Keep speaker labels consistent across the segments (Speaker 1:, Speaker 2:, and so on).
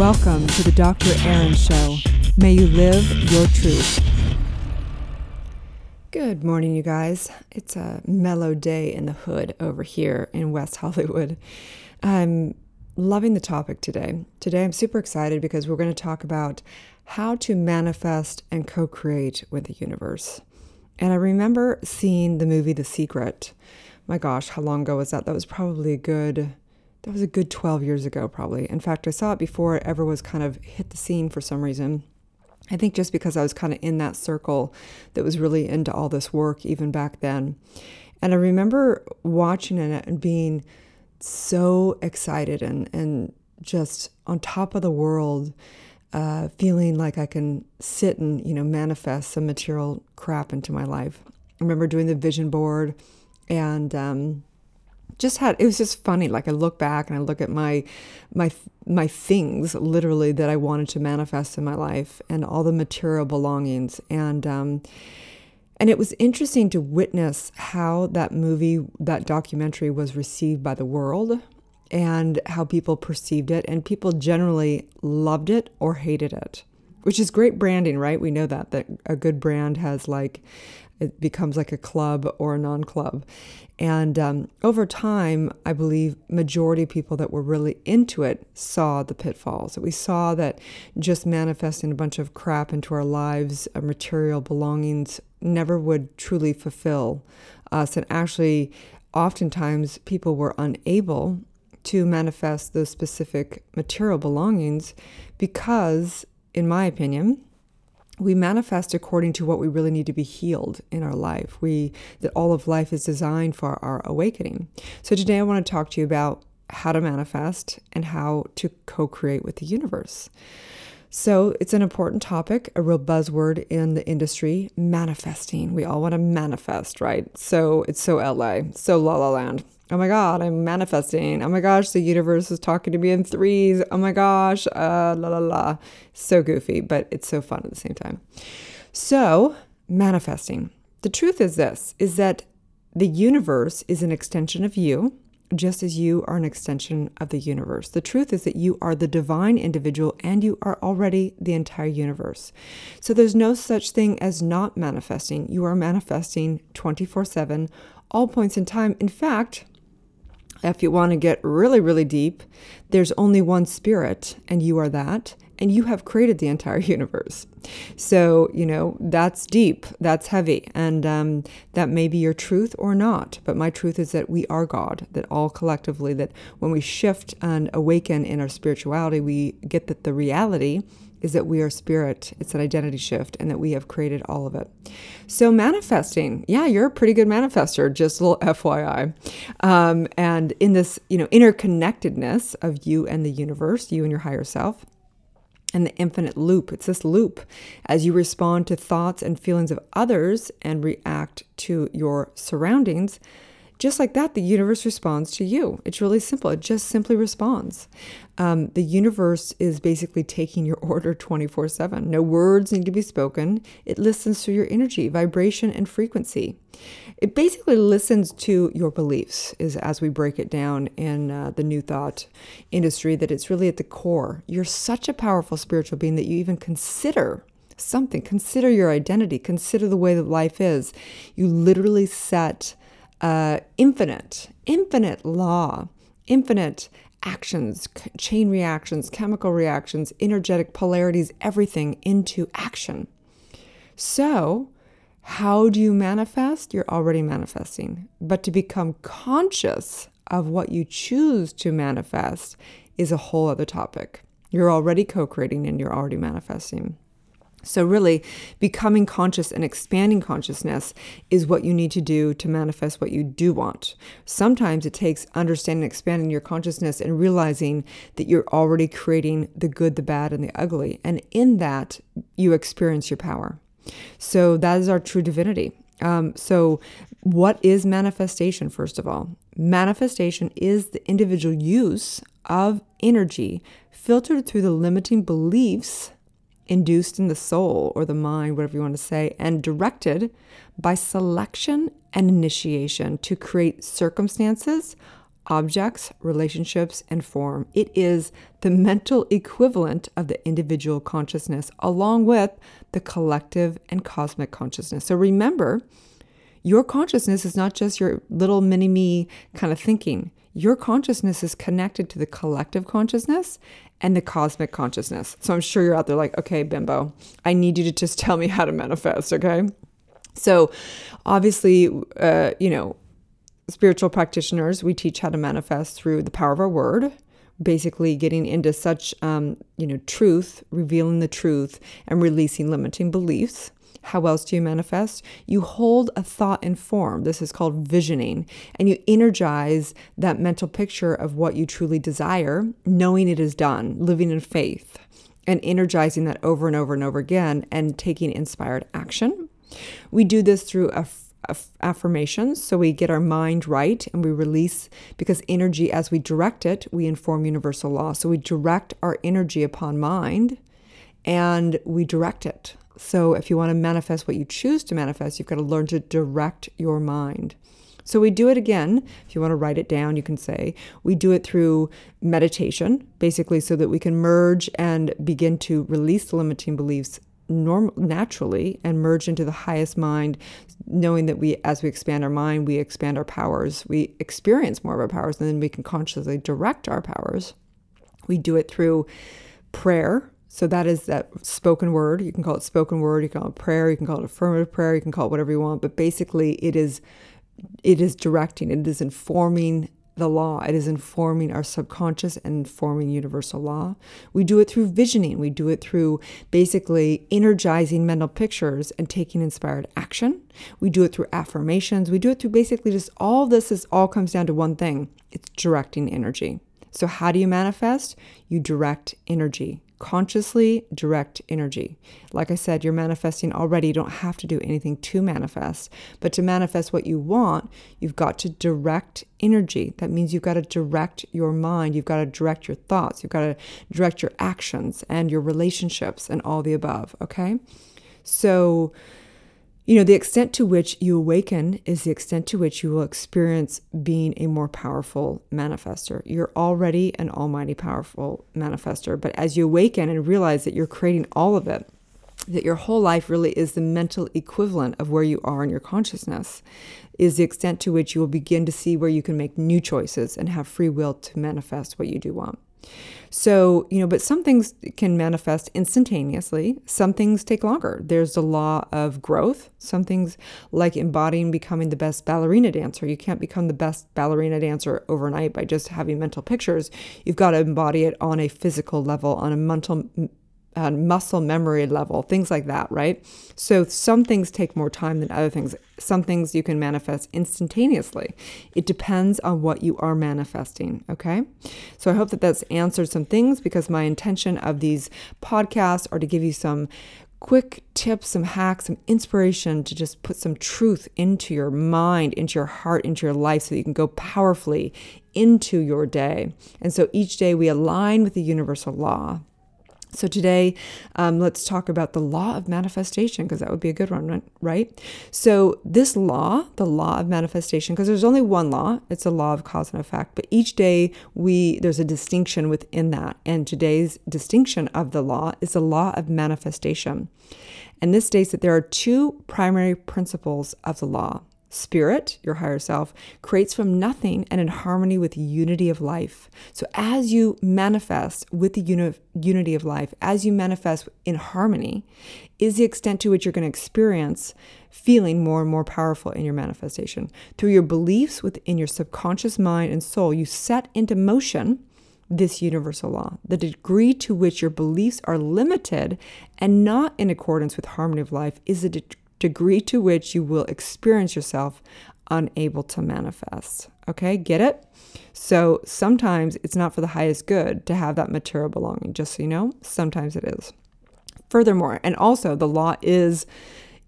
Speaker 1: Welcome to the Dr. Erin Show. May you live your truth. Good morning, you guys. It's a mellow day in the hood over here in West Hollywood. I'm loving the topic today. Today, I'm super excited because we're going to talk about how to manifest and co create with the universe. And I remember seeing the movie The Secret. My gosh, how long ago was that? That was probably a good that was a good 12 years ago, probably. In fact, I saw it before it ever was kind of hit the scene for some reason. I think just because I was kind of in that circle that was really into all this work even back then. And I remember watching it and being so excited and, and just on top of the world, uh, feeling like I can sit and, you know, manifest some material crap into my life. I remember doing the vision board and, um, just had it was just funny like i look back and i look at my my my things literally that i wanted to manifest in my life and all the material belongings. And um and it was interesting to witness how that movie that documentary was received by the world and how people perceived it. And people generally loved it or hated it which is great branding right? We know that that a good brand has like it becomes like a club or a non-club. And um, over time i believe majority of people that were really into it saw the pitfalls. We saw that just manifesting a bunch of crap into our lives uh, material belongings never would truly fulfill us. And actually oftentimes people were unable to manifest those specific material belongings because in my opinion we manifest according to what we really need to be healed in our life. We that all of life is designed for our awakening. So today I want to talk to you about how to manifest and how to co-create with the universe. So it's an important topic, a real buzzword in the industry, manifesting. We all want to manifest, right? So it's so LA, so la la land oh my God, I'm manifesting. Oh my gosh, the universe is talking to me in threes. Oh my gosh, uh, la la la. So goofy, but it's so fun at the same time. So, manifesting. The truth is this is that the universe is an extension of you, just as you are an extension of the universe. The truth is that you are the divine individual and you are already the entire universe. So there's no such thing as not manifesting. You are manifesting 24 7, all points in time. In fact, if you want to get really, really deep, there's only one spirit, and you are that, and you have created the entire universe. So, you know, that's deep, that's heavy, and um, that may be your truth or not. But my truth is that we are God, that all collectively, that when we shift and awaken in our spirituality, we get that the reality is that we are spirit. It's an identity shift and that we have created all of it. So, manifesting, yeah, you're a pretty good manifester, just a little FYI. Um, and in this, you know, interconnectedness of you and the universe, you and your higher self, and the infinite loop. It's this loop as you respond to thoughts and feelings of others and react to your surroundings just like that, the universe responds to you. It's really simple. It just simply responds. Um, the universe is basically taking your order 24 7. No words need to be spoken. It listens to your energy, vibration, and frequency. It basically listens to your beliefs, is as we break it down in uh, the New Thought industry, that it's really at the core. You're such a powerful spiritual being that you even consider something. Consider your identity. Consider the way that life is. You literally set uh, infinite, infinite law, infinite actions, chain reactions, chemical reactions, energetic polarities, everything into action. So, how do you manifest? You're already manifesting. But to become conscious of what you choose to manifest is a whole other topic. You're already co creating and you're already manifesting. So, really, becoming conscious and expanding consciousness is what you need to do to manifest what you do want. Sometimes it takes understanding, expanding your consciousness, and realizing that you're already creating the good, the bad, and the ugly. And in that, you experience your power. So, that is our true divinity. Um, so, what is manifestation, first of all? Manifestation is the individual use of energy filtered through the limiting beliefs induced in the soul or the mind, whatever you want to say, and directed by selection and initiation to create circumstances, objects, relationships, and form. It is the mental equivalent of the individual consciousness, along with the collective and cosmic consciousness. So remember, your consciousness is not just your little mini me kind of thinking. Your consciousness is connected to the collective consciousness and the cosmic consciousness. So I'm sure you're out there like, okay, bimbo, I need you to just tell me how to manifest, okay? So obviously, uh, you know, spiritual practitioners, we teach how to manifest through the power of our word, basically getting into such, um, you know, truth, revealing the truth, and releasing limiting beliefs. How else do you manifest? You hold a thought in form. This is called visioning. And you energize that mental picture of what you truly desire, knowing it is done, living in faith, and energizing that over and over and over again and taking inspired action. We do this through affirmations. So we get our mind right and we release because energy, as we direct it, we inform universal law. So we direct our energy upon mind and we direct it. So if you want to manifest what you choose to manifest, you've got to learn to direct your mind. So we do it again. If you want to write it down, you can say we do it through meditation, basically, so that we can merge and begin to release the limiting beliefs norm- naturally and merge into the highest mind, knowing that we, as we expand our mind, we expand our powers. We experience more of our powers, and then we can consciously direct our powers. We do it through prayer. So that is that spoken word. You can call it spoken word. You can call it prayer. You can call it affirmative prayer. You can call it whatever you want. But basically, it is it is directing. It is informing the law. It is informing our subconscious and informing universal law. We do it through visioning. We do it through basically energizing mental pictures and taking inspired action. We do it through affirmations. We do it through basically just all this is all comes down to one thing. It's directing energy. So how do you manifest? You direct energy consciously direct energy. Like I said, you're manifesting already. You don't have to do anything to manifest. But to manifest what you want, you've got to direct energy. That means you've got to direct your mind. You've got to direct your thoughts. You've got to direct your actions and your relationships and all the above. Okay. So, you know, the extent to which you awaken is the extent to which you will experience being a more powerful manifester. You're already an almighty powerful manifester, but as you awaken and realize that you're creating all of it, that your whole life really is the mental equivalent of where you are in your consciousness, is the extent to which you will begin to see where you can make new choices and have free will to manifest what you do want. So, you know, but some things can manifest instantaneously. Some things take longer. There's the law of growth. Some things like embodying becoming the best ballerina dancer. You can't become the best ballerina dancer overnight by just having mental pictures. You've got to embody it on a physical level, on a mental uh, muscle memory level, things like that, right? So some things take more time than other things. Some things you can manifest instantaneously. It depends on what you are manifesting, okay? So I hope that that's answered some things because my intention of these podcasts are to give you some quick tips, some hacks, some inspiration to just put some truth into your mind, into your heart, into your life so that you can go powerfully into your day. And so each day we align with the universal law so, today, um, let's talk about the law of manifestation because that would be a good one, right? So, this law, the law of manifestation, because there's only one law, it's a law of cause and effect, but each day we there's a distinction within that. And today's distinction of the law is the law of manifestation. And this states that there are two primary principles of the law spirit, your higher self, creates from nothing and in harmony with unity of life. So as you manifest with the uni- unity of life, as you manifest in harmony, is the extent to which you're going to experience feeling more and more powerful in your manifestation. Through your beliefs within your subconscious mind and soul, you set into motion this universal law. The degree to which your beliefs are limited and not in accordance with harmony of life is the de- degree to which you will experience yourself unable to manifest. Okay, get it? So sometimes it's not for the highest good to have that material belonging, just so you know. Sometimes it is. Furthermore, and also the law is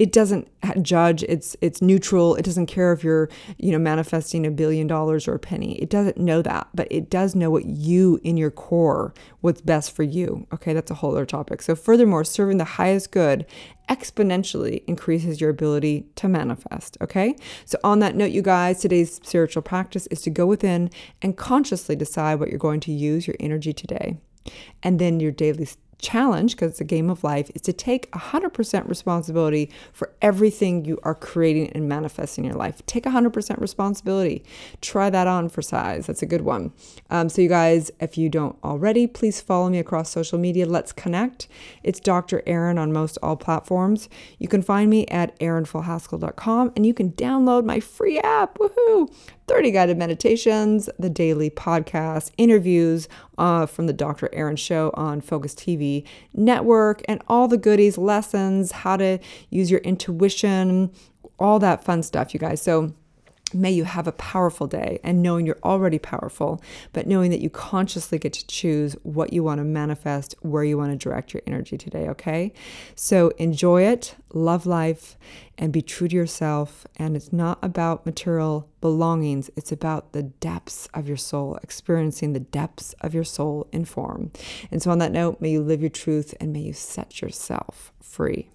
Speaker 1: it doesn't judge it's it's neutral it doesn't care if you're you know manifesting a billion dollars or a penny. It doesn't know that but it does know what you in your core what's best for you. Okay that's a whole other topic. So furthermore serving the highest good exponentially increases your ability to manifest okay? So on that note you guys today's spiritual practice is to go within and consciously decide what you're going to use your energy today. And then your daily challenge, because it's a game of life, is to take 100% responsibility for everything you are creating and manifesting in your life. Take 100% responsibility. Try that on for size. That's a good one. Um, so, you guys, if you don't already, please follow me across social media. Let's connect. It's Dr. Erin on most all platforms. You can find me at erinfallhaskell.com and you can download my free app. Woohoo! 30 guided meditations, the daily podcast, interviews uh, from the Dr. Erin Show on Focus TV network, and all the goodies, lessons, how to use your intuition, all that fun stuff, you guys. So, May you have a powerful day and knowing you're already powerful, but knowing that you consciously get to choose what you want to manifest, where you want to direct your energy today, okay? So enjoy it, love life, and be true to yourself. And it's not about material belongings, it's about the depths of your soul, experiencing the depths of your soul in form. And so, on that note, may you live your truth and may you set yourself free.